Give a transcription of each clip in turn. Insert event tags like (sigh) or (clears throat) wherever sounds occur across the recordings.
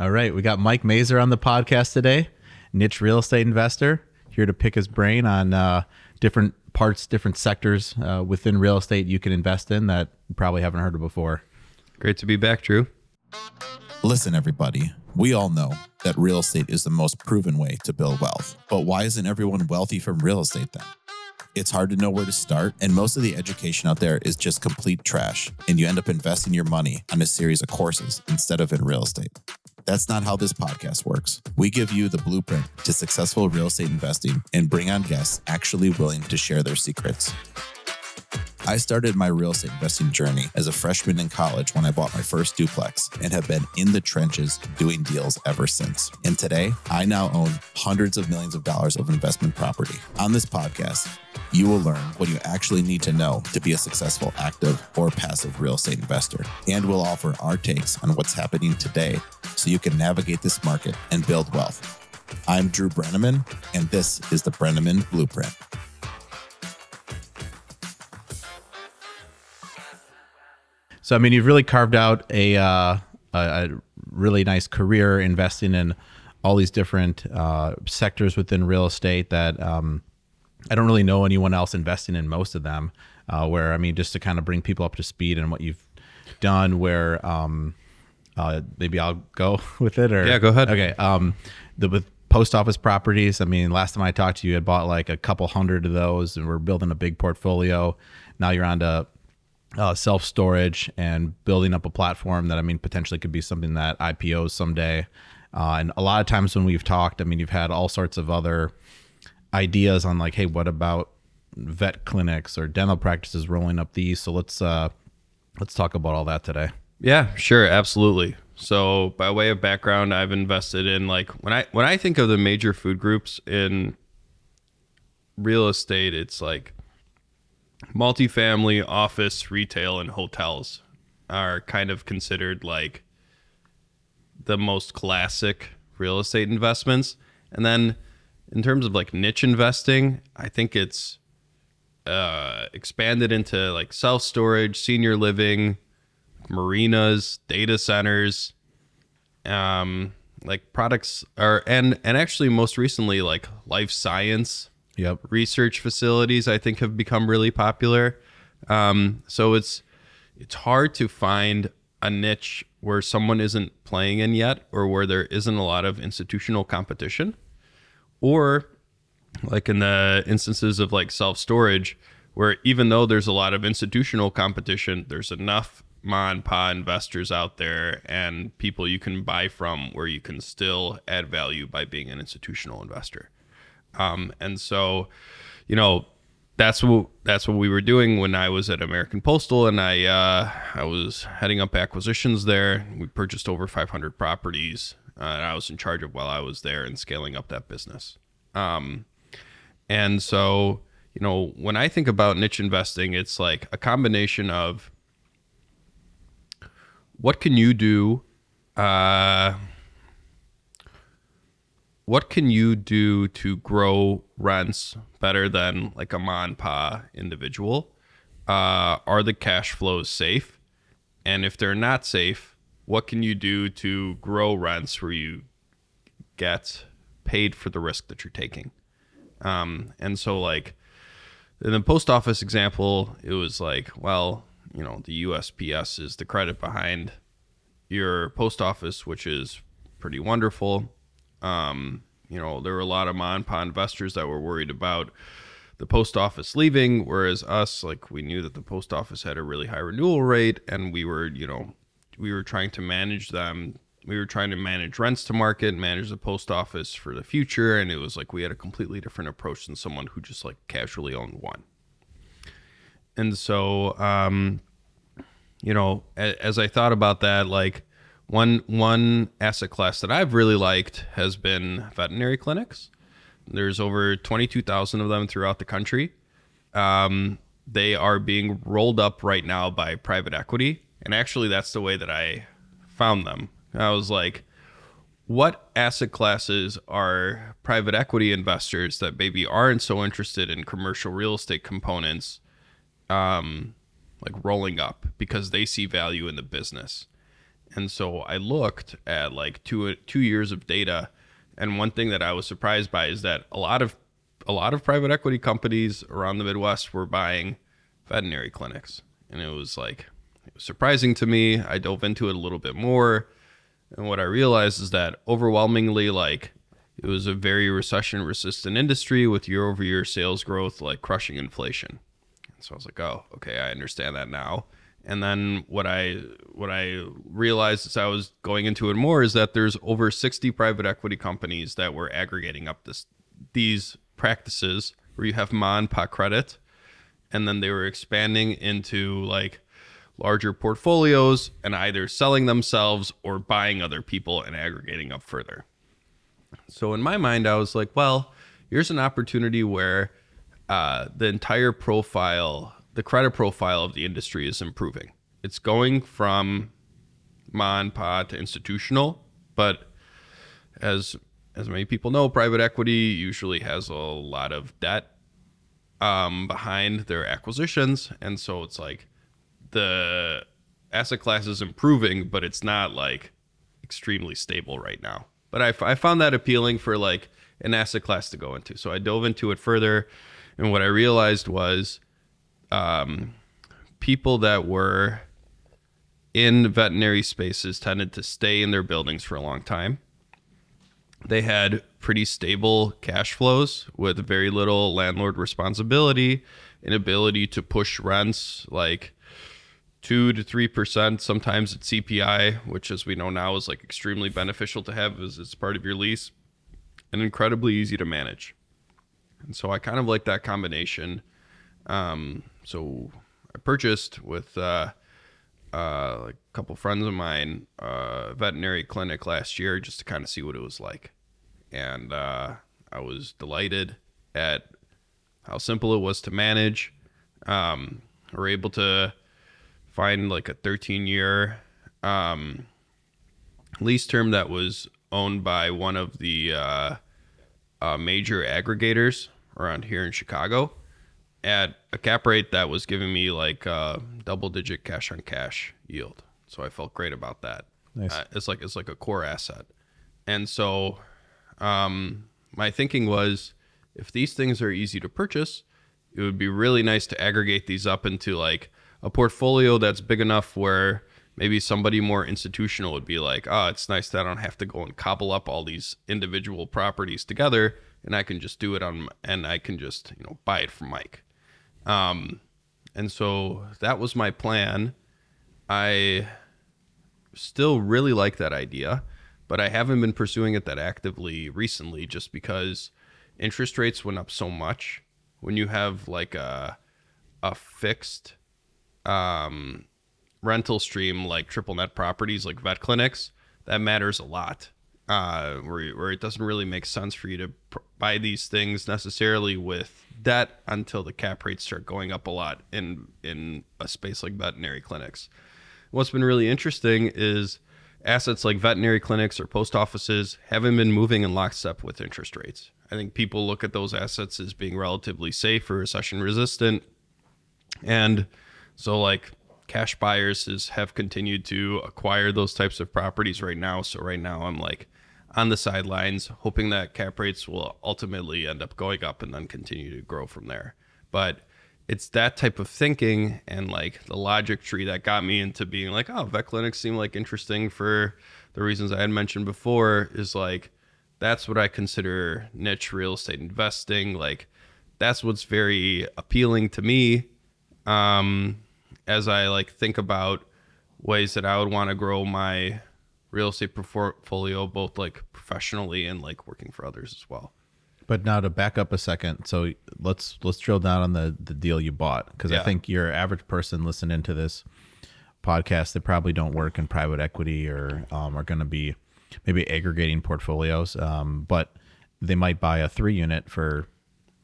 All right, we got Mike Mazur on the podcast today, niche real estate investor, here to pick his brain on uh, different parts, different sectors uh, within real estate you can invest in that you probably haven't heard of before. Great to be back, Drew. Listen, everybody, we all know that real estate is the most proven way to build wealth. But why isn't everyone wealthy from real estate then? It's hard to know where to start, and most of the education out there is just complete trash, and you end up investing your money on a series of courses instead of in real estate. That's not how this podcast works. We give you the blueprint to successful real estate investing and bring on guests actually willing to share their secrets. I started my real estate investing journey as a freshman in college when I bought my first duplex and have been in the trenches doing deals ever since. And today, I now own hundreds of millions of dollars of investment property. On this podcast, you will learn what you actually need to know to be a successful active or passive real estate investor. And we'll offer our takes on what's happening today so you can navigate this market and build wealth. I'm Drew Breneman, and this is the Breneman Blueprint. So, I mean, you've really carved out a, uh, a, a really nice career investing in all these different uh, sectors within real estate that um, I don't really know anyone else investing in most of them. Uh, where I mean, just to kind of bring people up to speed and what you've done, where um, uh, maybe I'll go (laughs) with it or Yeah, go ahead. Okay, um, the with post office properties. I mean, last time I talked to you, you had bought like a couple hundred of those, and we're building a big portfolio. Now you're on to uh, self storage and building up a platform that I mean potentially could be something that IPOs someday. Uh, and a lot of times when we've talked, I mean, you've had all sorts of other ideas on like, hey, what about vet clinics or dental practices rolling up these? So let's uh, let's talk about all that today. Yeah, sure, absolutely. So, by way of background, I've invested in like when I when I think of the major food groups in real estate, it's like multifamily, office, retail, and hotels are kind of considered like the most classic real estate investments. And then in terms of like niche investing, I think it's uh, expanded into like self storage, senior living, marinas, data centers, um, like products are and and actually most recently like life science Yep. research facilities I think have become really popular. Um, so it's it's hard to find a niche where someone isn't playing in yet, or where there isn't a lot of institutional competition, or like in the instances of like self storage, where even though there's a lot of institutional competition, there's enough ma and pa investors out there and people you can buy from where you can still add value by being an institutional investor. Um, and so, you know, that's what that's what we were doing when I was at American Postal, and I uh, I was heading up acquisitions there. We purchased over 500 properties, uh, and I was in charge of while I was there and scaling up that business. Um, and so, you know, when I think about niche investing, it's like a combination of what can you do. Uh, what can you do to grow rents better than like a ma and pa individual? Uh, are the cash flows safe? And if they're not safe, what can you do to grow rents where you get paid for the risk that you're taking? Um, and so, like in the post office example, it was like, well, you know, the USPS is the credit behind your post office, which is pretty wonderful. Um, you know, there were a lot of ma and pa investors that were worried about the post office leaving, whereas us, like, we knew that the post office had a really high renewal rate, and we were, you know, we were trying to manage them. We were trying to manage rents to market, manage the post office for the future, and it was like we had a completely different approach than someone who just like casually owned one. And so, um, you know, a- as I thought about that, like one one asset class that I've really liked has been veterinary clinics. There's over 22,000 of them throughout the country. Um, they are being rolled up right now by private equity, and actually, that's the way that I found them. I was like, what asset classes are private equity investors that maybe aren't so interested in commercial real estate components um, like rolling up because they see value in the business And so I looked at like two two years of data, and one thing that I was surprised by is that a lot of a lot of private equity companies around the Midwest were buying veterinary clinics, and it was like it was surprising to me. I dove into it a little bit more, and what I realized is that overwhelmingly, like it was a very recession resistant industry with year over year sales growth like crushing inflation. And So I was like, oh, okay, I understand that now. And then what I what I realized as I was going into it more is that there's over 60 private equity companies that were aggregating up this these practices where you have ma and pa credit, and then they were expanding into like larger portfolios and either selling themselves or buying other people and aggregating up further. So in my mind, I was like, well, here's an opportunity where uh, the entire profile, the credit profile of the industry is improving. It's going from and pa to institutional, but as as many people know, private equity usually has a lot of debt um, behind their acquisitions, and so it's like the asset class is improving, but it's not like extremely stable right now. But I, I found that appealing for like an asset class to go into. So I dove into it further. And what I realized was um, people that were in veterinary spaces tended to stay in their buildings for a long time. They had pretty stable cash flows with very little landlord responsibility and ability to push rents like two to three percent. Sometimes it's CPI, which as we know now is like extremely beneficial to have as it's part of your lease and incredibly easy to manage. And so I kind of like that combination. Um, so I purchased with uh, uh, a couple friends of mine a veterinary clinic last year just to kind of see what it was like. And uh, I was delighted at how simple it was to manage. Um, we're able to find like a 13 year um, lease term that was owned by one of the uh, uh, major aggregators around here in Chicago at a cap rate that was giving me like a double digit cash on cash yield. So I felt great about that. Nice. Uh, it's like it's like a core asset. And so um, my thinking was if these things are easy to purchase, it would be really nice to aggregate these up into like a portfolio that's big enough where maybe somebody more institutional would be like, oh, it's nice that I don't have to go and cobble up all these individual properties together and I can just do it on and I can just, you know, buy it from Mike. Um, and so that was my plan. I still really like that idea, but I haven't been pursuing it that actively recently just because interest rates went up so much. When you have like a a fixed um, rental stream like triple net properties like vet clinics, that matters a lot. Uh, where, where it doesn't really make sense for you to pr- buy these things necessarily with debt until the cap rates start going up a lot in in a space like veterinary clinics. What's been really interesting is assets like veterinary clinics or post offices haven't been moving in lockstep with interest rates. I think people look at those assets as being relatively safe or recession resistant. And so like cash buyers is, have continued to acquire those types of properties right now. So right now I'm like on the sidelines, hoping that cap rates will ultimately end up going up and then continue to grow from there. But it's that type of thinking and like the logic tree that got me into being like, oh, vet clinics seem like interesting for the reasons I had mentioned before. Is like that's what I consider niche real estate investing. Like that's what's very appealing to me. Um, as I like think about ways that I would want to grow my real estate portfolio, both like professionally and like working for others as well. But now to back up a second, so let's let's drill down on the the deal you bought because Yeah. I think your average person listening to this podcast that probably don't work in private equity or um, are going to be maybe aggregating portfolios, um, but they might buy a three unit for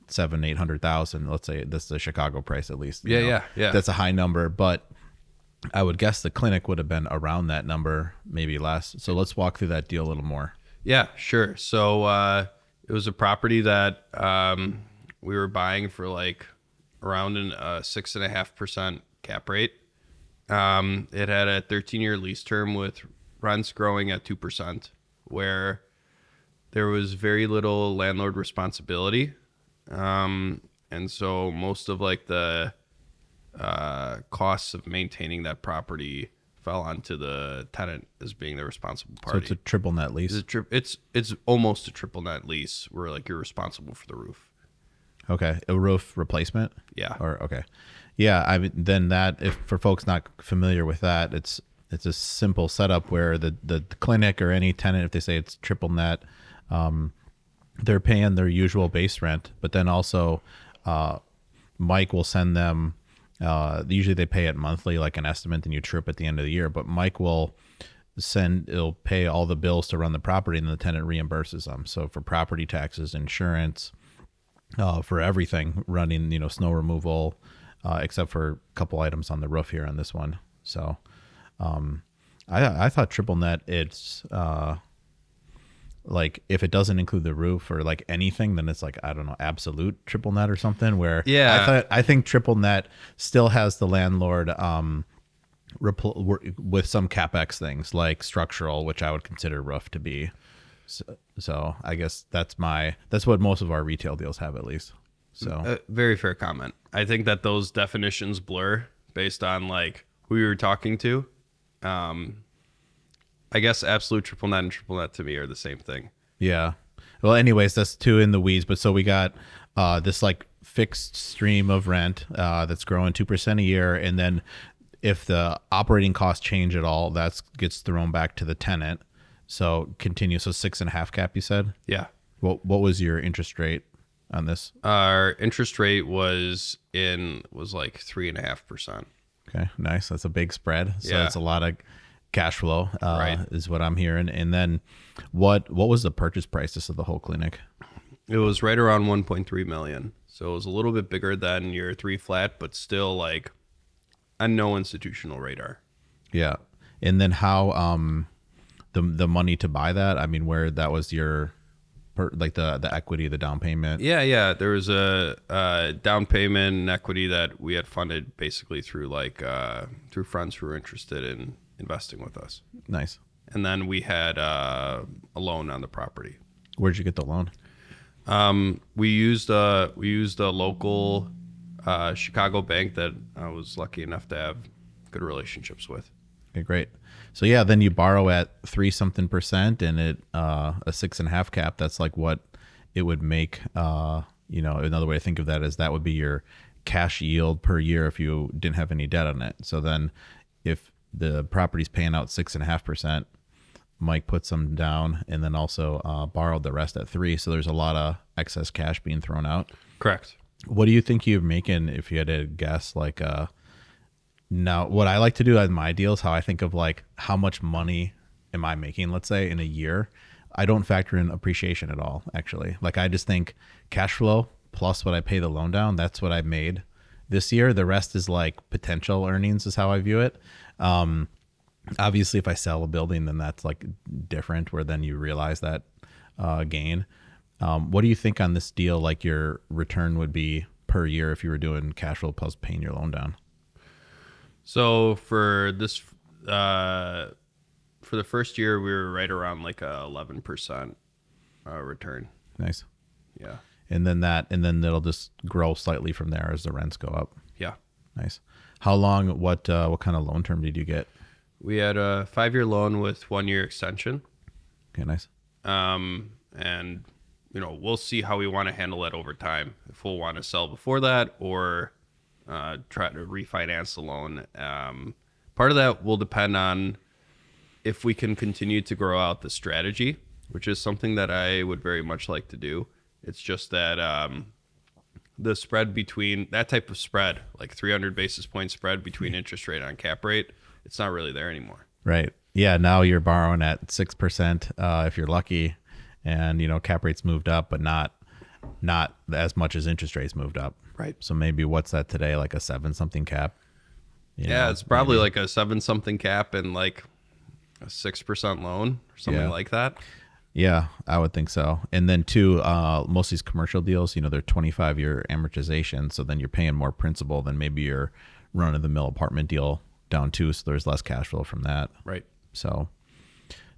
seven eight hundred thousand. Let's say this is the Chicago price at least. Yeah, yeah, yeah. That's a high number, but I would guess the clinic would have been around that number, maybe less. So let's walk through that deal a little more. Yeah, sure. So uh, it was a property that um, we were buying for like around a uh, six and a half percent cap rate, Um, it had a 13 year lease term with rents growing at 2%, where there was very little landlord responsibility. Um, and so most of like the uh, costs of maintaining that property fell onto the tenant as being the responsible party. So it's a triple net lease. it's, a tri- it's it's almost a triple net lease where like you're responsible for the roof. Okay, a roof replacement. Yeah. Or okay, yeah. I mean, then that if for folks not familiar with that, it's it's a simple setup where the the, clinic or any tenant, if they say it's triple net, um, they're paying their usual base rent, but then also, uh, Mike will send them. Uh, usually they pay it monthly, like an estimate, and you trip at the end of the year. But Mike will send it'll pay all the bills to run the property and the tenant reimburses them so for property taxes insurance uh, for everything running, you know, snow removal, uh, except for a couple items on the roof here on this one. So, um, I I thought triple net it's uh, like if it doesn't include the roof or like anything, then it's like I don't know absolute triple net or something. Where Yeah. I thought I think triple net still has the landlord um repl- with some capex things like structural, which I would consider roof to be. So, so I guess that's my that's what most of our retail deals have at least. So Uh, very fair comment. I think that those definitions blur based on like who you're talking to. Um, I guess absolute triple net and triple net to me are the same thing. yeah. Well, anyways, that's too in the weeds. But so we got uh, this like fixed stream of rent uh, that's growing two percent a year, and then if the operating costs change at all, that gets thrown back to the tenant. So continue. So six and a half cap. You said. Yeah. What What was your interest rate on this? Our interest rate was in was like three and a half percent. Okay, nice. That's a big spread. So Yeah. that's a lot of cash flow. Uh, Right. Is what I'm hearing. And then, what what was the purchase price of the whole clinic? It was right around 1.3 million. So it was a little bit bigger than your three flat, but still like on no institutional radar. Yeah. And then how um the the money to buy that? I mean, where that was your per, like the the equity, the down payment. Yeah, yeah. There was a, uh down payment and equity that we had funded basically through like uh, through friends who were interested in investing with us, Nice. and then we had uh, a loan on the property. Where'd you get the loan? Um, we used a we used a local uh, Chicago bank that I was lucky enough to have good relationships with. Okay, great. So yeah, then you borrow at three something percent, and it uh, a six and a half cap. That's like what it would make. Uh, you know, another way to think of that is that would be your cash yield per year if you didn't have any debt on it. So then, if the property's paying out six and a half percent, Mike put some down, and then also uh, borrowed the rest at three. So there's a lot of excess cash being thrown out. Correct. What do you think you're making if you had to guess? Like, uh, now what I like to do on my deals, how I think of like how much money am I making, let's say in a year. I don't factor in appreciation at all, actually. Like, I just think cash flow plus what I pay the loan down, that's what I made this year. The rest is like potential earnings, is how I view it. Um, obviously, if I sell a building, then that's like different, where then you realize that uh, gain. Um, what do you think on this deal? Like your return would be per year if you were doing cash flow plus paying your loan down? So for this, uh, for the first year, we were right around like a eleven percent uh, return. Nice. Yeah, And then that, and then it'll just grow slightly from there as the rents go up. yeah. Nice. How long? What uh, what kind of loan term did you get? We had a five-year loan with one-year extension, Okay, nice. um, and you know we'll see how we want to handle it over time. If we'll want to sell before that or uh, try to refinance the loan. Um, part of that will depend on if we can continue to grow out the strategy, which is something that I would very much like to do. It's just that um, the spread between that type of spread, like 300 basis point spread between interest rate on cap rate, it's not really there anymore. Right. Yeah. Now you're borrowing at six percent uh, if you're lucky, and you know cap rates moved up, but not not as much as interest rates moved up. Right. So maybe what's that today? Like a seven something cap. You yeah, know, it's probably maybe. like a seven something cap and like a six percent loan or something Yeah. like that. Yeah, I would think so. And then too, uh, most of these commercial deals, you know, they're 25 year amortization. So then you're paying more principal than maybe your run of the mill apartment deal down too, so there's less cash flow from that. Right. So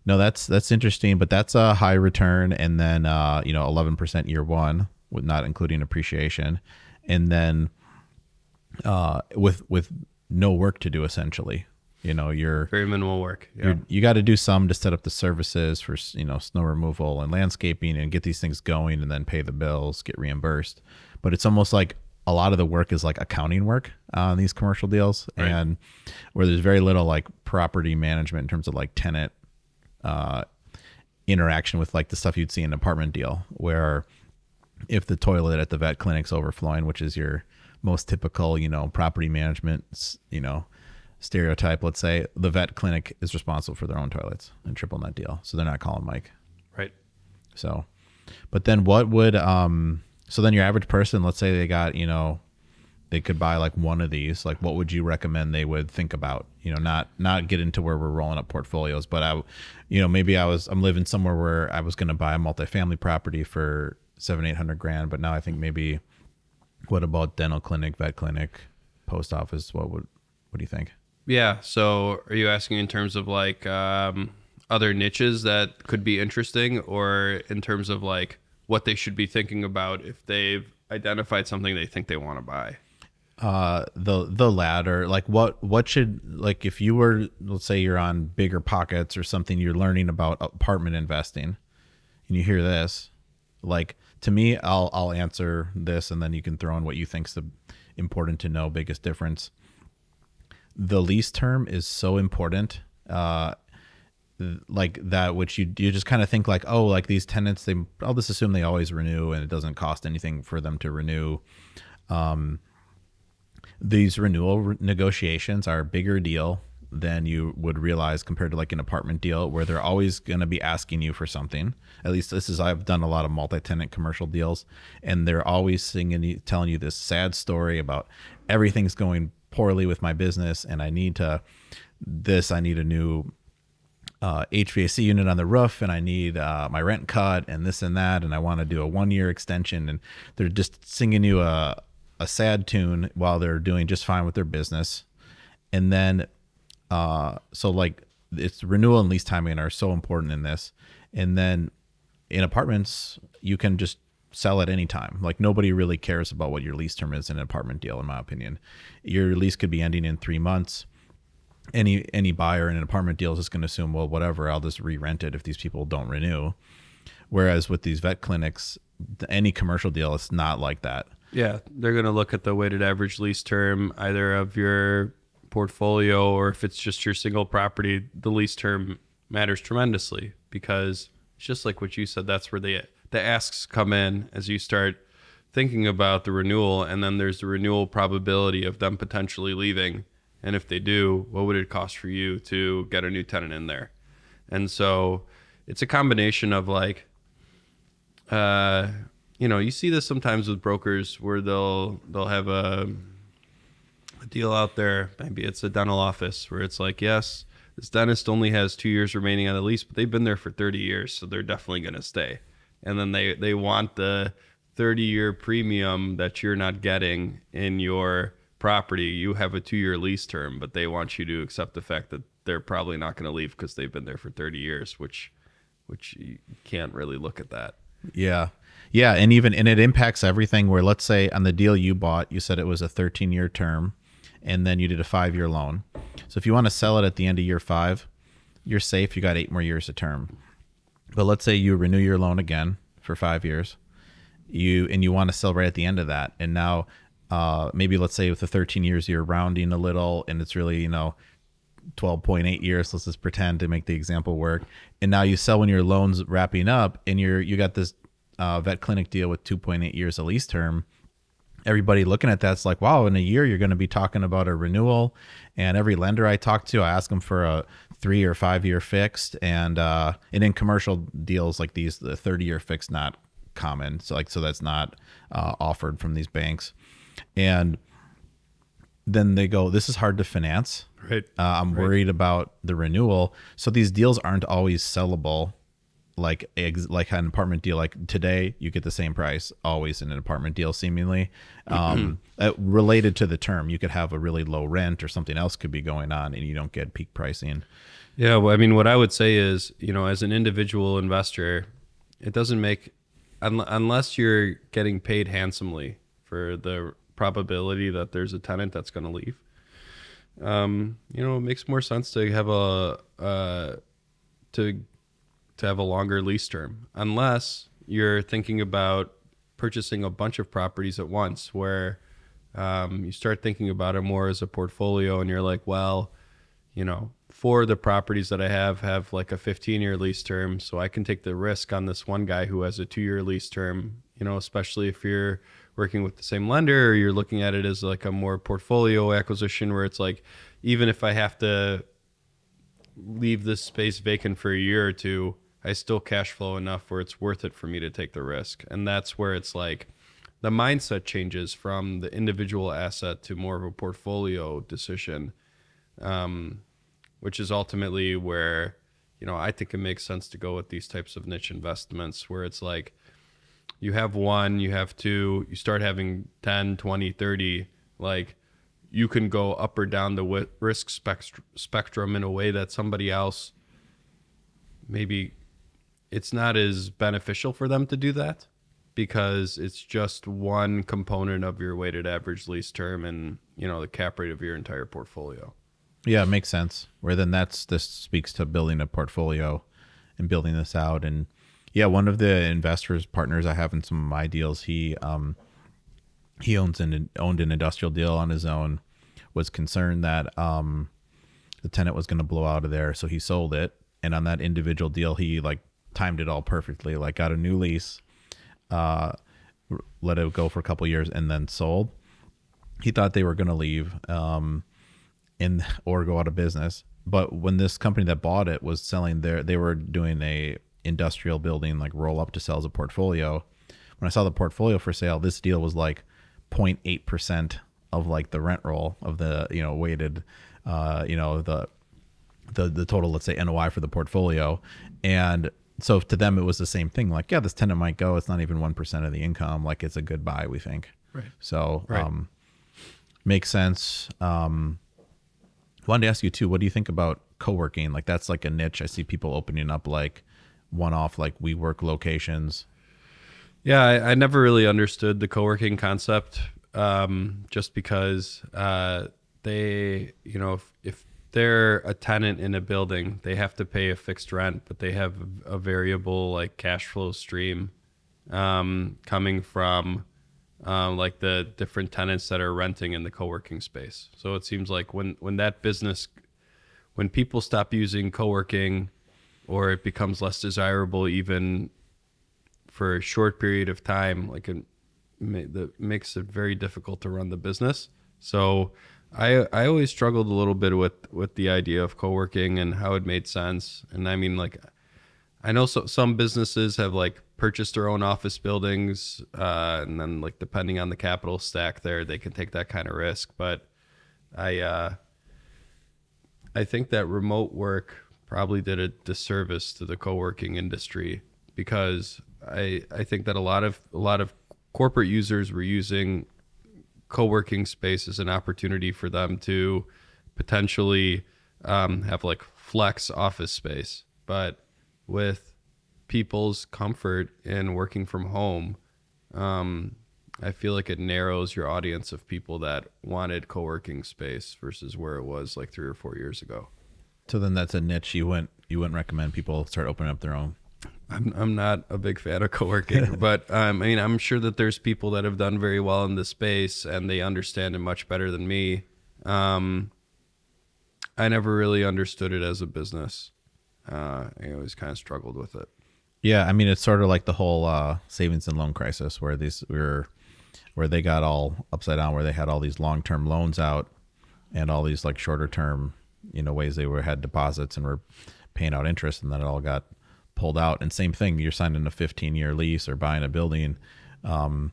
no, that's that's interesting, but that's a high return, and then uh, you know, eleven percent year one, with not including appreciation, and then uh, with with no work to do essentially. You know, you're Very minimal work. Yeah. you got to do some to set up the services for you know snow removal and landscaping and get these things going and then pay the bills get reimbursed but it's almost like a lot of the work is like accounting work on these commercial deals Right. and where there's very little like property management in terms of like tenant uh, interaction with like the stuff you'd see in an apartment deal where if the toilet at the vet clinic's overflowing which is your most typical you know property management you know stereotype let's say the vet clinic is responsible for their own toilets and triple net deal. So they're not calling mike. Right. so but then what would um so then your average person let's say they got you know they could buy like one of these like what would you recommend they would think about? You know not not get into where we're rolling up portfolios but i you know maybe i was i'm living somewhere where i was going to buy a multifamily property for seven eight hundred grand but now i think maybe what about dental clinic vet clinic post office what would what do you think Yeah. So, are you asking in terms of like um, other niches that could be interesting, or in terms of like what they should be thinking about if they've identified something they think they want to buy? uh the the latter like what what should like if you were let's say you're on BiggerPockets or something you're learning about apartment investing and you hear this like to me i'll i'll answer this and then you can throw in what you think's the important to know biggest difference the lease term is so important uh like that which you you just kind of think like oh like these tenants they i'll just assume they always renew and it doesn't cost anything for them to renew. Um, these renewal re- negotiations are a bigger deal than you would realize compared to like an apartment deal where they're always going to be asking you for something. At least this is i've done a lot of multi-tenant commercial deals and they're always singing telling you this sad story about everything's going poorly with my business and i need to this i need a new uh, HVAC unit on the roof, and I need uh, my rent cut, and this and that, and I want to do a one year extension, and they're just singing you a a sad tune while they're doing just fine with their business, and then uh, so like it's renewal and lease timing are so important in this, and then in apartments you can just sell at any time. Like nobody really cares about what your lease term is in an apartment deal, in my opinion. Your lease could be ending in three months any any buyer in an apartment deal is just going to assume well whatever i'll just re-rent it if these people don't renew whereas with these vet clinics any commercial deal it's not like that Yeah, they're going to look at the weighted average lease term either of your portfolio or if it's just your single property, the lease term matters tremendously because just like what you said, that's where the the asks come in as you start thinking about the renewal and then there's the renewal probability of them potentially leaving. And if they do, what would it cost for you to get a new tenant in there? And so it's a combination of like uh, you know, you see this sometimes with brokers where they'll they'll have a, a deal out there. Maybe it's a dental office where it's like, yes, this dentist only has two years remaining on the lease, but they've been there for 30 years, so they're definitely going to stay. And then they they want the 30 year premium that you're not getting in your property. You have a two year lease term, but they want you to accept the fact that they're probably not going to leave because they've been there for 30 years, which which you can't really look at that. yeah yeah and even and it impacts everything where let's say on the deal you bought you said it was a 13 year term and then you did a five year loan so if you want to sell it at the end of year five you're safe you got eight more years of term but let's say you renew your loan again for five years you and you want to sell right at the end of that and now uh, maybe let's say with the 13 years you're rounding a little and it's really you know 12.8 years let's just pretend to make the example work and now you sell when your loan's wrapping up and you're you got this uh, vet clinic deal with 2.8 years of lease term. Everybody looking at that's like wow in a year you're going to be talking about a renewal and every lender i talk to i ask them for a three or five year fixed. And uh and in commercial deals like these the 30 year fixed not common. So like so that's not uh, offered from these banks. And then they go this is hard to finance. Right. uh, I'm worried about the renewal. So these deals aren't always sellable like ex- like an apartment deal like today you get the same price always in an apartment deal seemingly um uh, related to the term you could have a really low rent or something else could be going on and you don't get peak pricing Yeah, well, I mean, what I would say is, you know, as an individual investor, it doesn't make un- unless you're getting paid handsomely for the probability that there's a tenant that's going to leave. Um, you know, it makes more sense to have a uh, to to have a longer lease term, unless you're thinking about purchasing a bunch of properties at once, where um, you start thinking about it more as a portfolio, and you're like, well, you know, four of the properties that I have have like a 15 year lease term. So I can take the risk on this one guy who has a two year lease term, you know, especially if you're working with the same lender or you're looking at it as like a more portfolio acquisition where it's like, even if I have to leave this space vacant for a year or two, I still cash flow enough where it's worth it for me to take the risk. And that's where it's like the mindset changes from the individual asset to more of a portfolio decision um, which is ultimately where you know I think it makes sense to go with these types of niche investments where it's like you have one, you have two, you start having 10, 20, 30 like you can go up or down the risk spectrum in a way that somebody else maybe it's not as beneficial for them to do that because it's just one component of your weighted average lease term and you know the cap rate of your entire portfolio. Yeah, it makes sense. Where then that's this speaks to building a portfolio and building this out. And yeah, one of the investors partners I have in some of my deals, he um he owns an owned an industrial deal on his own, was concerned that um the tenant was going to blow out of there, so he sold it. And on that individual deal, he like timed it all perfectly. Like got a new lease, uh, let it go for a couple years, and then sold. He thought they were going to leave. Um, in or go out of business. But when this company that bought it was selling their, they were doing a industrial building like roll up to sell as a portfolio. When I saw the portfolio for sale, this deal was like 0.8 percent of like the rent roll of the you know weighted, uh, you know the the the total let's say NOI for the portfolio, and so to them it was the same thing. Like yeah, this tenant might go. It's not even one percent of the income. Like it's a good buy. We think. Right. So Right. um, makes sense. Um, wanted to ask you too. What do you think about co-working? Like that's like a niche. I see people opening up like one-off like WeWork locations. Yeah, I, I never really understood the co-working concept, um, just because uh, they, you know, if, if they're a tenant in a building, they have to pay a fixed rent, but they have a, variable like cash flow stream um, coming from um, like the different tenants that are renting in the co-working space. So it seems like when when that business, when people stop using co-working, or it becomes less desirable even for a short period of time, like it that makes it very difficult to run the business. So I I always struggled a little bit with with the idea of co-working and how it made sense. And I mean like I know so, some businesses have like purchased their own office buildings, uh, and then like depending on the capital stack there, they can take that kind of risk. But I uh, I think that remote work probably did a disservice to the co-working industry because I I think that a lot of a lot of corporate users were using co-working space is an opportunity for them to potentially um, have like flex office space, but with people's comfort in working from home, um, I feel like it narrows your audience of people that wanted co-working space versus where it was like three or four years ago. So then that's a niche you wouldn't you wouldn't recommend people start opening up their own. I'm I'm not a big fan of co-working, (laughs) but um, I mean I'm sure that there's people that have done very well in this space and they understand it much better than me. Um, I never really understood it as a business. Uh, I always kind of struggled with it. Yeah, I mean it's sort of like the whole uh, savings and loan crisis where these were where they got all upside down where they had all these long term loans out and all these like shorter term, you know, ways they were had deposits and were paying out interest and then it all got pulled out. And same thing, you're signing a 15 year lease or buying a building um,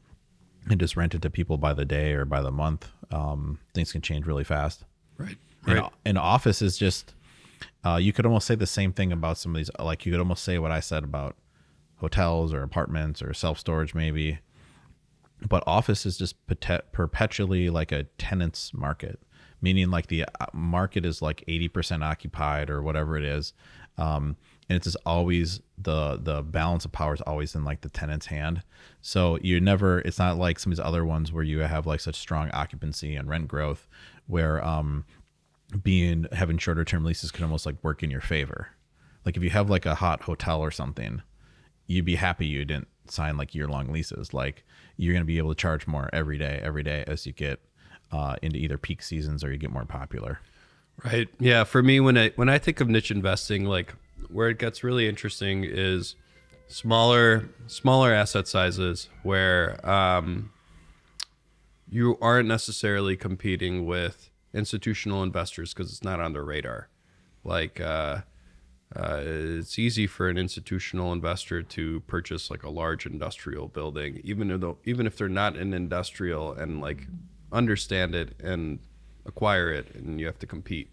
and just rent it to people by the day or by the month. Um, things can change really fast. Right. And, and office is just uh, you could almost say the same thing about some of these. Like you could almost say what I said about hotels or apartments or self storage, maybe. But office is just pete- perpetually like a tenant's market, meaning like the uh, market is like 80% occupied or whatever it is. Um, and it's just always the the balance of power is always in like the tenant's hand. So you never it's not like some of these other ones where you have like such strong occupancy and rent growth where um being having shorter term leases can almost like work in your favor. Like if you have like a hot hotel or something, you'd be happy you didn't sign like year long leases. Like you're going to be able to charge more every day, every day as you get uh, into either peak seasons or you get more popular. Right. Yeah. For me, when I when I think of niche investing, like where it gets really interesting is smaller smaller asset sizes where um, you aren't necessarily competing with institutional investors because it's not on their radar. Like uh, uh, it's easy for an institutional investor to purchase like a large industrial building, even though even if they're not an industrial and like understand it and acquire it, and you have to compete.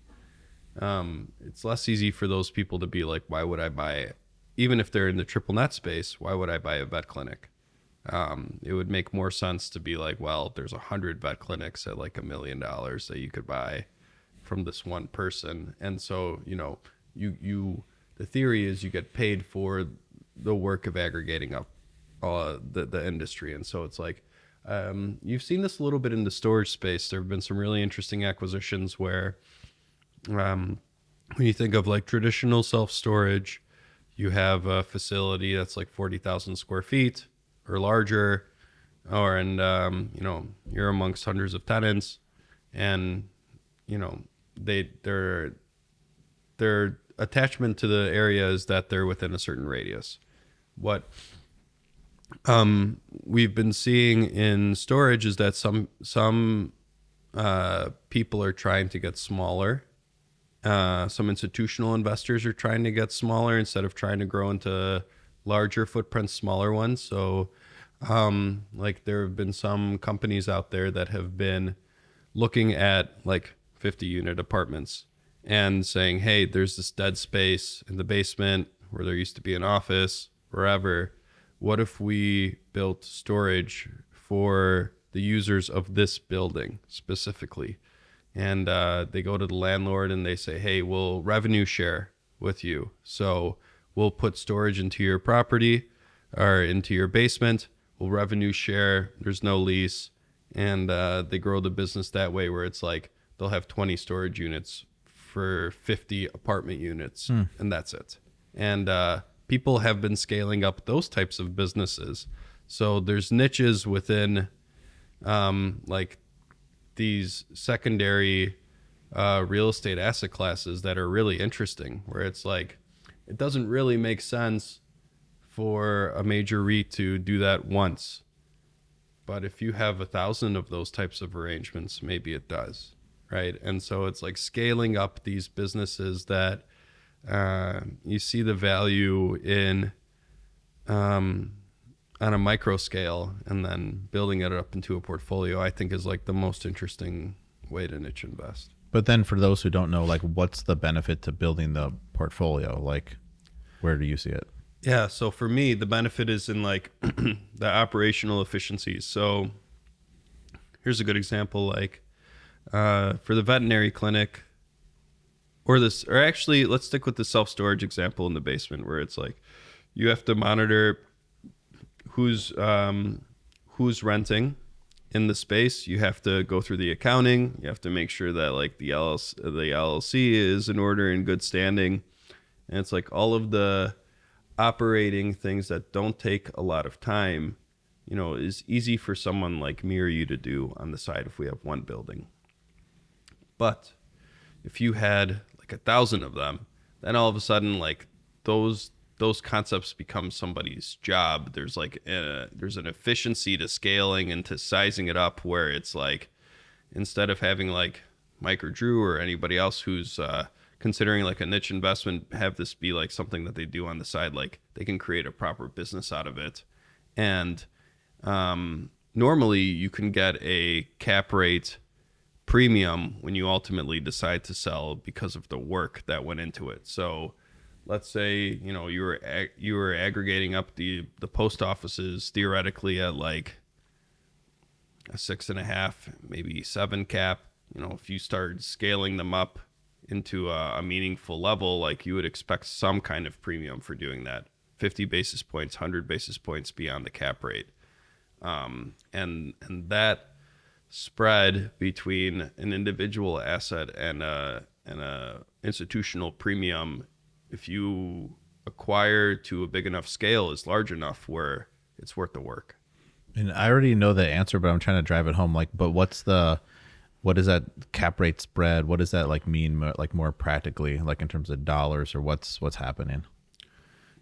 Um, it's less easy for those people to be like, why would I buy, it? even if they're in the triple net space, why would I buy a vet clinic? Um, it would make more sense to be like, well, there's a hundred vet clinics at like a million dollars that you could buy from this one person, and so you know, you you the theory is you get paid for the work of aggregating up uh, the the industry, and so it's like. Um, you've seen this a little bit in the storage space. There have been some really interesting acquisitions where um, when you think of like traditional self storage, you have a facility that's like 40,000 square feet or larger, or and um, you know you're amongst hundreds of tenants, and you know they their their attachment to the area is that they're within a certain radius. What um, we've been seeing in storage is that some some uh, people are trying to get smaller uh, some institutional investors are trying to get smaller instead of trying to grow into larger footprints, smaller ones. So, um, like there have been some companies out there that have been looking at like 50 unit apartments and saying, hey, there's this dead space in the basement where there used to be an office, wherever. What if we built storage for the users of this building specifically? And uh, they go to the landlord and they say, "Hey, we'll revenue share with you. So we'll put storage into your property or into your basement. We'll revenue share. There's no lease, and uh, they grow the business that way, where it's like they'll have 20 storage units for 50 apartment units, Hmm. and that's it. And uh, people have been scaling up those types of businesses. So there's niches within um, like these secondary uh, real estate asset classes that are really interesting, where it's like it doesn't really make sense for a major REIT to do that once. But if you have a thousand of those types of arrangements, maybe it does, right? And so it's like scaling up these businesses that uh, you see the value in um, on a micro scale and then building it up into a portfolio, I think is like the most interesting way to niche invest. But then for those who don't know, like what's the benefit to building the portfolio? Like where do you see it? Yeah. So for me, the benefit is in like (clears throat) the operational efficiencies. So here's a good example like uh, for the veterinary clinic or this, or actually, let's stick with the self storage example in the basement where it's like you have to monitor who's um, who's renting in the space. You have to go through the accounting. You have to make sure that like the LLC, the LLC is in order and good standing, and it's like all of the operating things that don't take a lot of time. You know, is easy for someone like me or you to do on the side if we have one building. But if you had like a thousand of them, then all of a sudden like those those concepts become somebody's job. There's like a, there's an efficiency to scaling and to sizing it up where it's like instead of having like Mike or Drew or anybody else who's uh, considering like a niche investment, have this be like something that they do on the side. Like they can create a proper business out of it, and um, normally you can get a cap rate premium when you ultimately decide to sell because of the work that went into it. So let's say, you know, you were ag- you were aggregating up the the post offices theoretically at like a six and a half, maybe seven cap. You know, if you start scaling them up into a, a meaningful level, like you would expect some kind of premium for doing that. 50 basis points, 100 basis points beyond the cap rate. Um, and and that spread between an individual asset and a and a institutional premium, if you acquire to a big enough scale, is large enough where it's worth the work. And I already know the answer, but I'm trying to drive it home. Like, but what's the, what is that cap rate spread? What does that like mean, like more practically, like in terms of dollars or what's what's happening?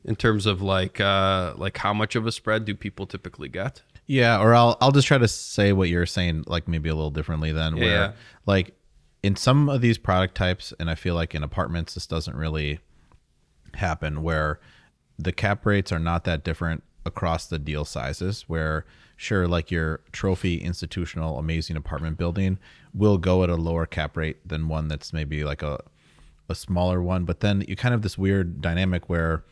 In terms of like uh like how much of a spread do people typically get? Yeah, or I'll I'll just try to say what you're saying, like maybe a little differently than Yeah, where, yeah. like, in some of these product types, and I feel like in apartments this doesn't really happen, where the cap rates are not that different across the deal sizes. Where sure, like your trophy institutional amazing apartment building will go at a lower cap rate than one that's maybe like a a smaller one, but then you kind of this weird dynamic where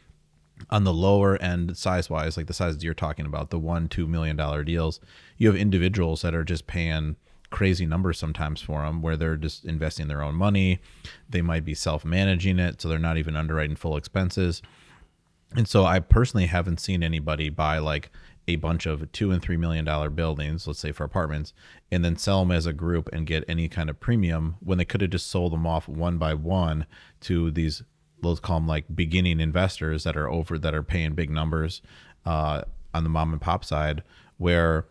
on the lower end size wise, like the sizes you're talking about, the one, two million dollar deals, you have individuals that are just paying crazy numbers sometimes for them where they're just investing their own money. They might be self managing it, so they're not even underwriting full expenses. And so I personally haven't seen anybody buy like a bunch of two and three million dollar buildings, let's say for apartments, and then sell them as a group and get any kind of premium when they could have just sold them off one by one to these let's call them like beginning investors that are over that are paying big numbers uh, on the mom and pop side where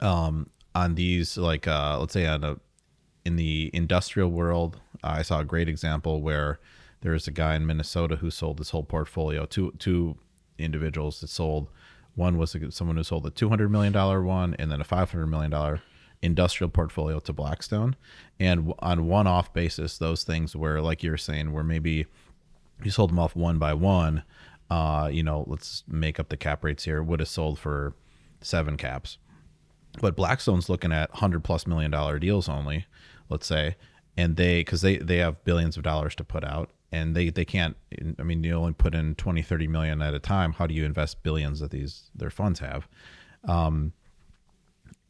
um, on these like uh, let's say on a in the industrial world i saw a great example where there was a guy in minnesota who sold his whole portfolio to two individuals that sold. One was someone who sold a 200 million dollar one and then a 500 million dollar industrial portfolio to blackstone. And on one off basis those things were like you're saying where maybe you sold them off one by one uh you know let's make up the cap rates here would have sold for seven caps but Blackstone's looking at hundred plus million dollar deals only, let's say, and they because they they have billions of dollars to put out, and they they can't. I mean, you only put in 20, 30 million at a time. How do you invest billions that these their funds have? Um,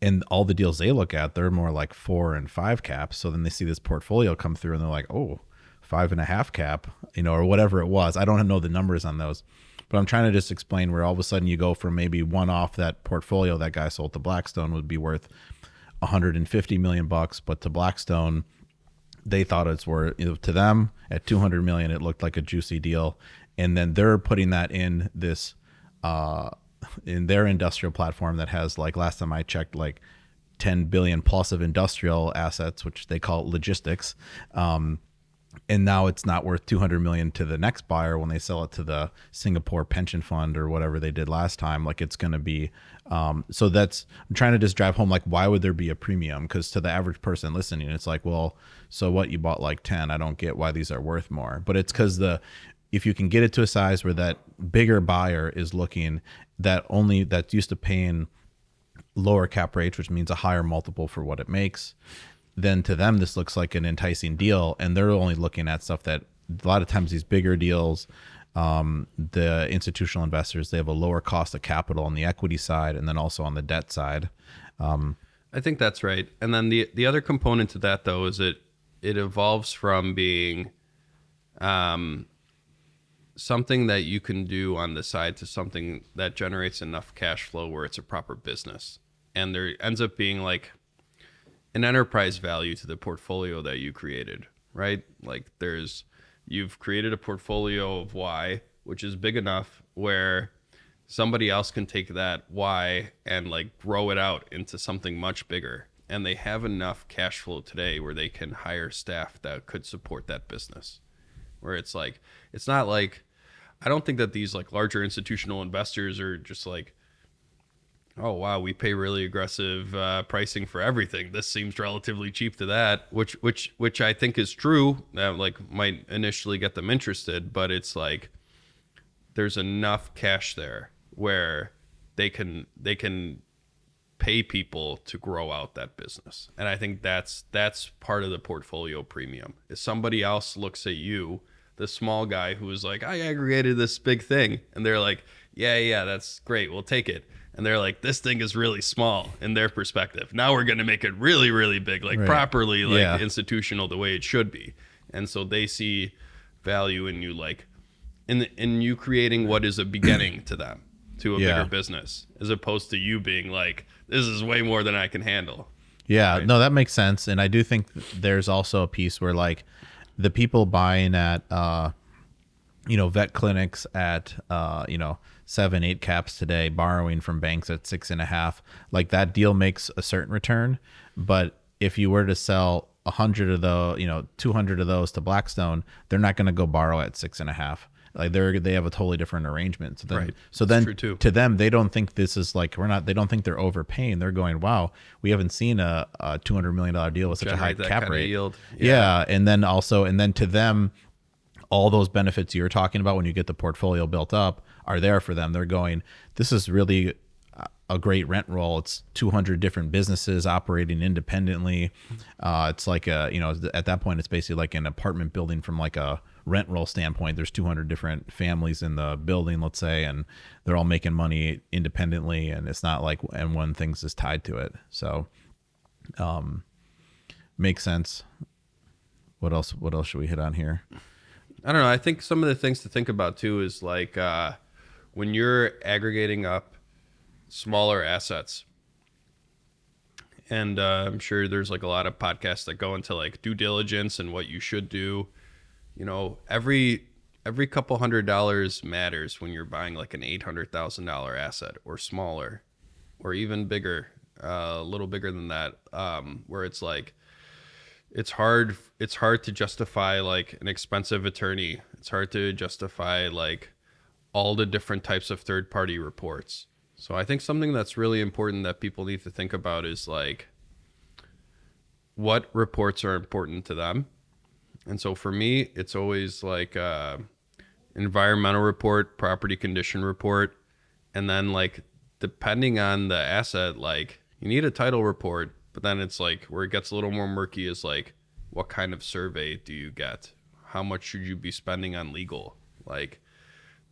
and all the deals they look at, they're more like four and five caps. So then they see this portfolio come through, and they're like, oh, five and a half cap, you know, or whatever it was. I don't know the numbers on those, but I'm trying to just explain where all of a sudden you go from maybe one off that portfolio that guy sold to Blackstone would be worth 150 million bucks, but to Blackstone, they thought it's worth you know, to them at 200 million. It looked like a juicy deal, and then they're putting that in this uh, in their industrial platform that has like last time I checked like 10 billion plus of industrial assets, which they call logistics. Um, and now it's not worth 200 million to the next buyer when they sell it to the Singapore pension fund or whatever they did last time like it's going to be um, so that's I'm trying to just drive home like why would there be a premium? Because to the average person listening it's like well so what? You bought like 10 I don't get why these are worth more. But it's cuz the if you can get it to a size where that bigger buyer is looking that only that's used to paying lower cap rates, which means a higher multiple for what it makes, then to them this looks like an enticing deal, and they're only looking at stuff that a lot of times these bigger deals, um, the institutional investors they have a lower cost of capital on the equity side, and then also on the debt side. I think that's right. And then the the other component to that though is it it evolves from being um something that you can do on the side to something that generates enough cash flow where it's a proper business. And there ends up being like an enterprise value to the portfolio that you created, right? Like there's you've created a portfolio of Y, which is big enough where somebody else can take that Y and like grow it out into something much bigger. And they have enough cash flow today where they can hire staff that could support that business. Where it's like, it's not like, I don't think that these like larger institutional investors are just like, oh wow, we pay really aggressive uh, pricing for everything. This seems relatively cheap to that, which which which I think is true. That like might initially get them interested, but it's like there's enough cash there where they can they can pay people to grow out that business. And I think that's that's part of the portfolio premium. If somebody else looks at you, the small guy who is like, I aggregated this big thing, and they're like, Yeah, yeah, that's great, we'll take it. And they're like, This thing is really small in their perspective. Now we're gonna make it really, really big, like Right. properly, like Yeah. institutional the way it should be. And so they see value in you like in in you creating what is a beginning to them to a Yeah. bigger business as opposed to you being like this is way more than I can handle. Yeah, no, that makes sense, and I do think there's also a piece where like the people buying at uh, you know vet clinics at uh, you know seven eight caps today, borrowing from banks at six and a half, like that deal makes a certain return, but if you were to sell a hundred of the you know two hundred of those to Blackstone, they're not going to go borrow at six and a half. Like they're they have a totally different arrangement. So then, Right. so That's then true, too. to them they don't think this is like we're not they don't think they're overpaying they're going wow we haven't seen a, a 200 million dollar deal with such a high Generate cap rate yield. yeah. and then also and then to them all those benefits you're talking about when you get the portfolio built up are there for them. They're going this is really a great rent roll. It's 200 different businesses operating independently. Uh, it's like a you know at that point it's basically like an apartment building from like a rent roll standpoint. There's 200 different families in the building let's say and they're all making money independently and it's not like and one thing's is tied to it. So um makes sense. What else what else should we hit on here I don't know. I think some of the things to think about too is like uh, when you're aggregating up smaller assets, and uh, I'm sure there's like a lot of podcasts that go into like due diligence and what you should do. You know, every every couple hundred dollars matters when you're buying like an eight hundred thousand dollar asset or smaller, or even bigger, uh, a little bigger than that, um, where it's like it's hard it's hard to justify like an expensive attorney. It's hard to justify like all the different types of third party reports. So i think something that's really important that people need to think about is like what reports are important to them. And so for me it's always like uh, environmental report property condition report and then like depending on the asset like you need a title report but then it's like where it gets a little more murky is like what kind of survey do you get? How much should you be spending on legal? Like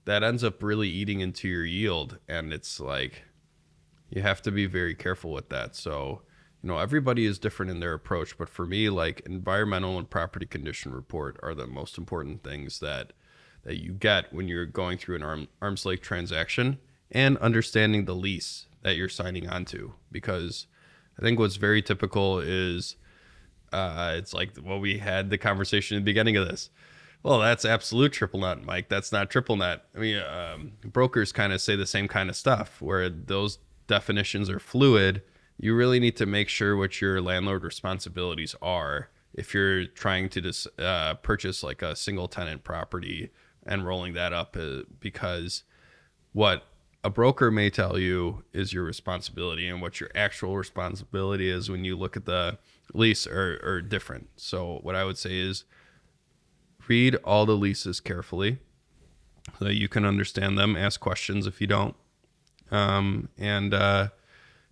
that ends up really eating into your yield and it's like you have to be very careful with that. So you know everybody is different in their approach but for me like environmental and property condition report are the most important things that that you get when you're going through an arm, arm's length transaction and understanding the lease that you're signing onto because i think what's very typical is uh, it's like what we had the conversation at the beginning of this. Well that's absolute triple net mike. That's not triple net i mean um, brokers kind of say the same kind of stuff where those definitions are fluid. You really need to make sure what your landlord responsibilities are if you're trying to dis, uh, purchase like a single tenant property and rolling that up uh, because what a broker may tell you is your responsibility and what your actual responsibility is when you look at the lease are, are different. So what I would say is read all the leases carefully so that you can understand them, ask questions if you don't. Um, and uh,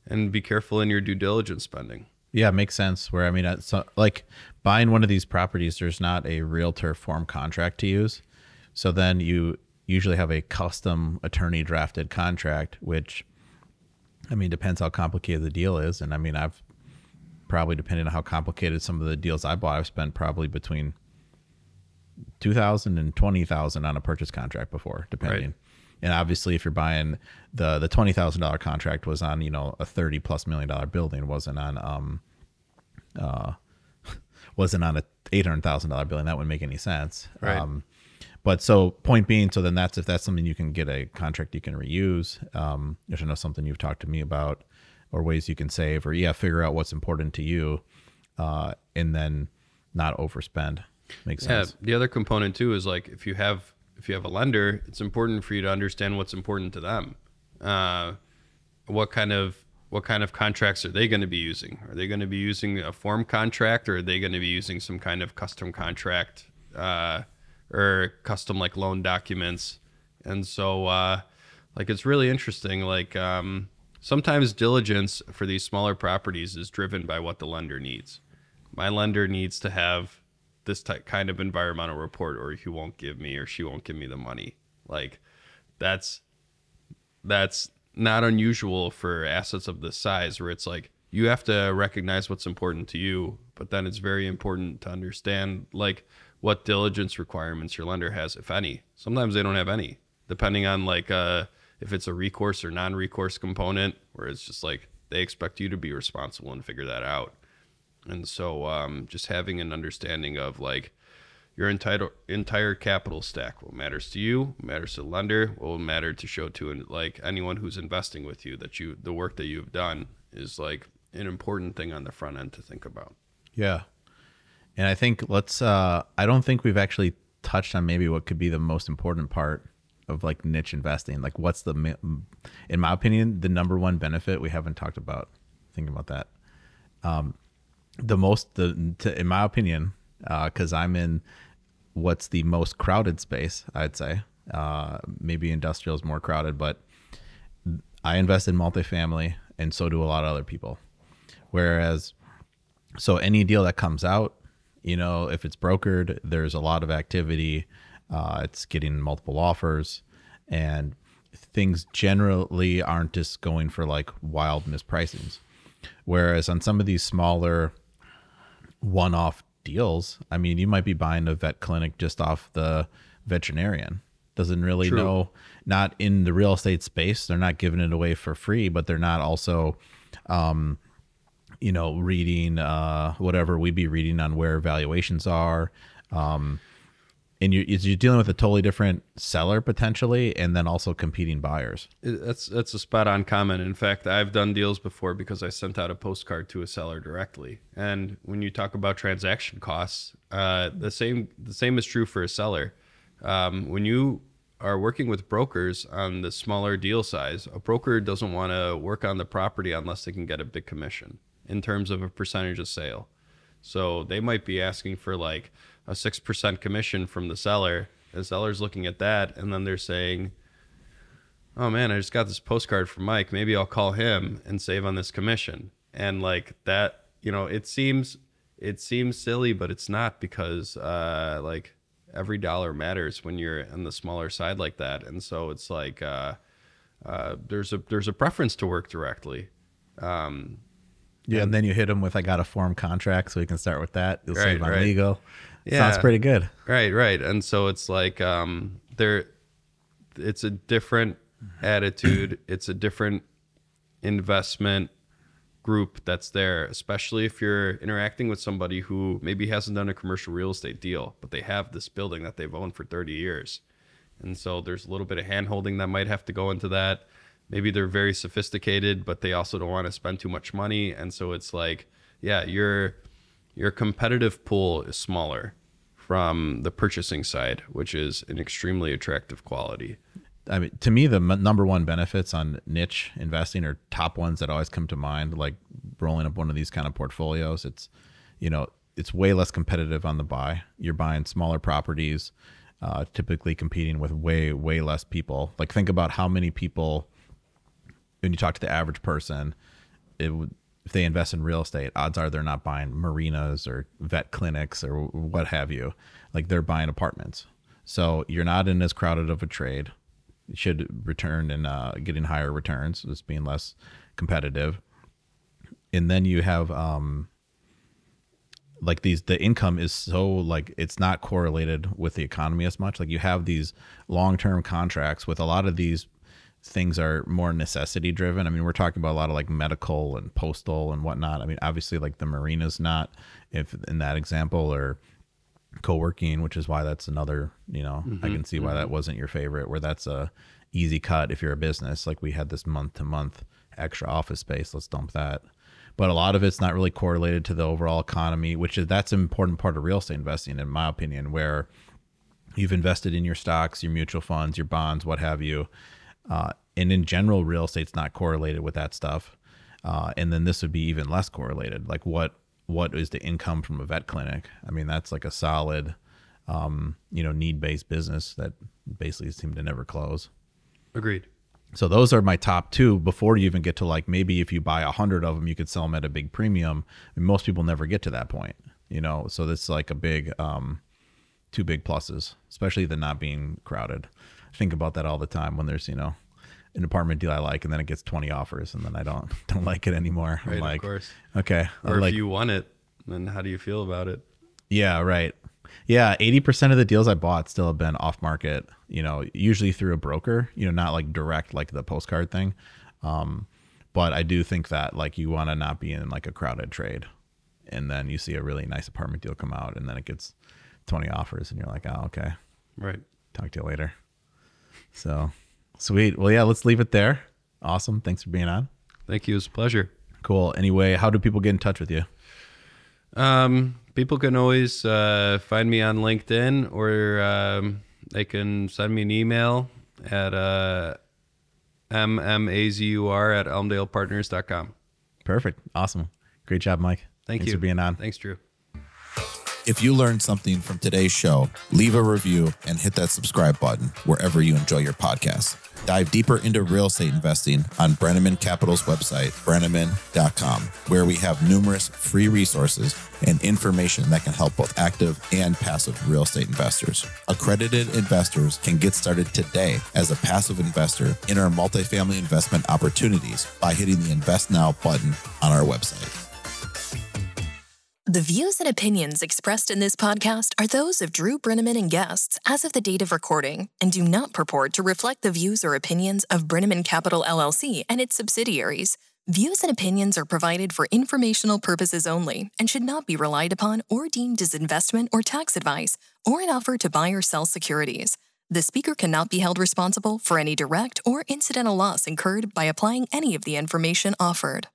and be careful in your due diligence spending. Yeah, makes sense. Where I mean, uh, like buying one of these properties, there's not a realtor form contract to use. So then you usually have a custom attorney drafted contract, which I mean depends how complicated the deal is. And I mean, I've probably depending on how complicated some of the deals I bought, I've spent probably between two thousand and twenty thousand on a purchase contract before, depending. Right. And obviously, if you're buying the the twenty thousand dollar contract was on you know a thirty plus million dollar building, wasn't on um uh (laughs) wasn't on a eight hundred thousand dollar building. That wouldn't make any sense. Right. Um, but so point being, so then that's if that's something you can get a contract you can reuse. Um, which I know something you've talked to me about, or ways you can save, or yeah, figure out what's important to you, uh, and then not overspend. Makes sense. Yeah. sense. The other component too is like if you have if you have a lender, it's important for you to understand what's important to them. Uh, what kind of what kind of contracts are they going to be using? Are they going to be using a form contract, or are they going to be using some kind of custom contract uh, or custom like loan documents? And so, uh, like, it's really interesting. Like, um, sometimes diligence for these smaller properties is driven by what the lender needs. My lender needs to have this type kind of environmental report or he won't give me or she won't give me the money. Like that's that's not unusual for assets of this size where it's like you have to recognize what's important to you, but then it's very important to understand like what diligence requirements your lender has, if any. Sometimes they don't have any, depending on like uh, if it's a recourse or non-recourse component, where it's just like they expect you to be responsible and figure that out. And so, um, just having an understanding of like your entire entire capital stack, what matters to you, matters to the lender, what will matter to show to like anyone who's investing with you that you the work that you've done is like an important thing on the front end to think about. Yeah. And I think let's uh I don't think we've actually touched on maybe what could be the most important part of like niche investing. Like what's the in my opinion the number one benefit we haven't talked about. Think about that. Um the most the to, in my opinion uh cuz I'm in what's the most crowded space, I'd say. Uh maybe industrial is more crowded, but I invest in multifamily and so do a lot of other people. Whereas so any deal that comes out you know if it's brokered there's a lot of activity uh, it's getting multiple offers and things generally aren't just going for like wild mispricings. Whereas on some of these smaller one-off deals i mean you might be buying a vet clinic just off the veterinarian. Doesn't really True. know not in the real estate space. They're not giving it away for free but they're not also um, you know, reading uh, whatever we'd be reading on where valuations are. Um, and you're, you're dealing with a totally different seller potentially, and then also competing buyers. That's that's a spot on comment. In fact, I've done deals before because I sent out a postcard to a seller directly. And when you talk about transaction costs, uh, the same the same is true for a seller. Um, when you are working with brokers on the smaller deal size, a broker doesn't want to work on the property unless they can get a big commission in terms of a percentage of sale. So they might be asking for like a six percent commission from the seller. The seller's looking at that, and then they're saying, oh man, I just got this postcard from Mike. Maybe I'll call him and save on this commission. And like that, you know, it seems it seems silly, but it's not because uh like every dollar matters when you're on the smaller side like that. And so it's like uh uh there's a there's a preference to work directly. Um Yeah, and, then you hit them with I got a form contract, so we can start with that. You'll Right, save on right. legal. Yeah. Sounds pretty good. Right, right. And so it's like um there it's a different attitude, it's a different investment group that's there, especially if you're interacting with somebody who maybe hasn't done a commercial real estate deal, but they have this building that they've owned for 30 years. And so there's a little bit of hand holding that might have to go into that. Maybe they're very sophisticated, but they also don't want to spend too much money. And so it's like, yeah, your your competitive pool is smaller from the purchasing side, which is an extremely attractive quality. I mean, to me, the m- number one benefits on niche investing are top ones that always come to mind, like rolling up one of these kind of portfolios. It's, you know, it's way less competitive on the buy. You're buying smaller properties, uh, typically competing with way, way less people. Like, think about how many people, when you talk to the average person, it would, if they invest in real estate, odds are they're not buying marinas or vet clinics or what have you. Like, they're buying apartments. So you're not in as crowded of a trade should return and uh, getting higher returns, just being less competitive. And then you have um, like these the income is so like it's not correlated with the economy as much. Like you have these long term contracts with a lot of these things are more necessity driven. I mean, we're talking about a lot of like medical and postal and whatnot. I mean, obviously like the marina's not if in that example or co-working which is why that's another you know i can mm-hmm, see why that mm-hmm. wasn't your favorite where that's a easy cut if you're a business. Like we had this month to month extra office space. Let's dump that. But a lot of it's not really correlated to the overall economy which is that's an important part of real estate investing in my opinion where you've invested in your stocks your mutual funds your bonds what have you uh, and in general real estate's not correlated with that stuff uh, and then this would be even less correlated like what what is the income from a vet clinic i mean that's like a solid um, you know need based business that basically seem to never close Agreed. So those are my top two before you even get to like maybe if you buy a hundred of them, you could sell them at a big premium. And most people never get to that point, you know. So this is like a big, um, two big pluses, especially the not being crowded. Think about that all the time when there's you know an apartment deal I like, and then it gets twenty offers, and then I don't (laughs) don't like it anymore. Right, I'm like, of course. okay, Or like, if you want it, then how do you feel about it? yeah, right. Yeah, eighty percent of the deals I bought still have been off market. You know, usually through a broker. You know, not like direct like the postcard thing. Um, but I do think that like you want to not be in like a crowded trade, and then you see a really nice apartment deal come out, and then it gets twenty offers, and you're like, oh, okay, Right. talk to you later. So sweet. Well, yeah, let's leave it there. Awesome. Thanks for being on. Thank you. It was a pleasure. Cool. Anyway, how do people get in touch with you? Um, people can always uh, find me on LinkedIn or um, they can send me an email at uh, mmazur at elmdalepartners.com. Perfect. Awesome. Great job, Mike. Thank Thanks you for being on. Thanks, Drew. If you learned something from today's show, leave a review and hit that subscribe button wherever you enjoy your podcast. Dive deeper into real estate investing on Breneman Capital's website, breneman.com, where we have numerous free resources and information that can help both active and passive real estate investors. Accredited investors can get started today as a passive investor in our multifamily investment opportunities by hitting the Invest Now button on our website. The views and opinions expressed in this podcast are those of Drew Breneman and guests as of the date of recording and do not purport to reflect the views or opinions of Breneman Capital LLC and its subsidiaries. Views and opinions are provided for informational purposes only and should not be relied upon or deemed as investment or tax advice or an offer to buy or sell securities. The speaker cannot be held responsible for any direct or incidental loss incurred by applying any of the information offered.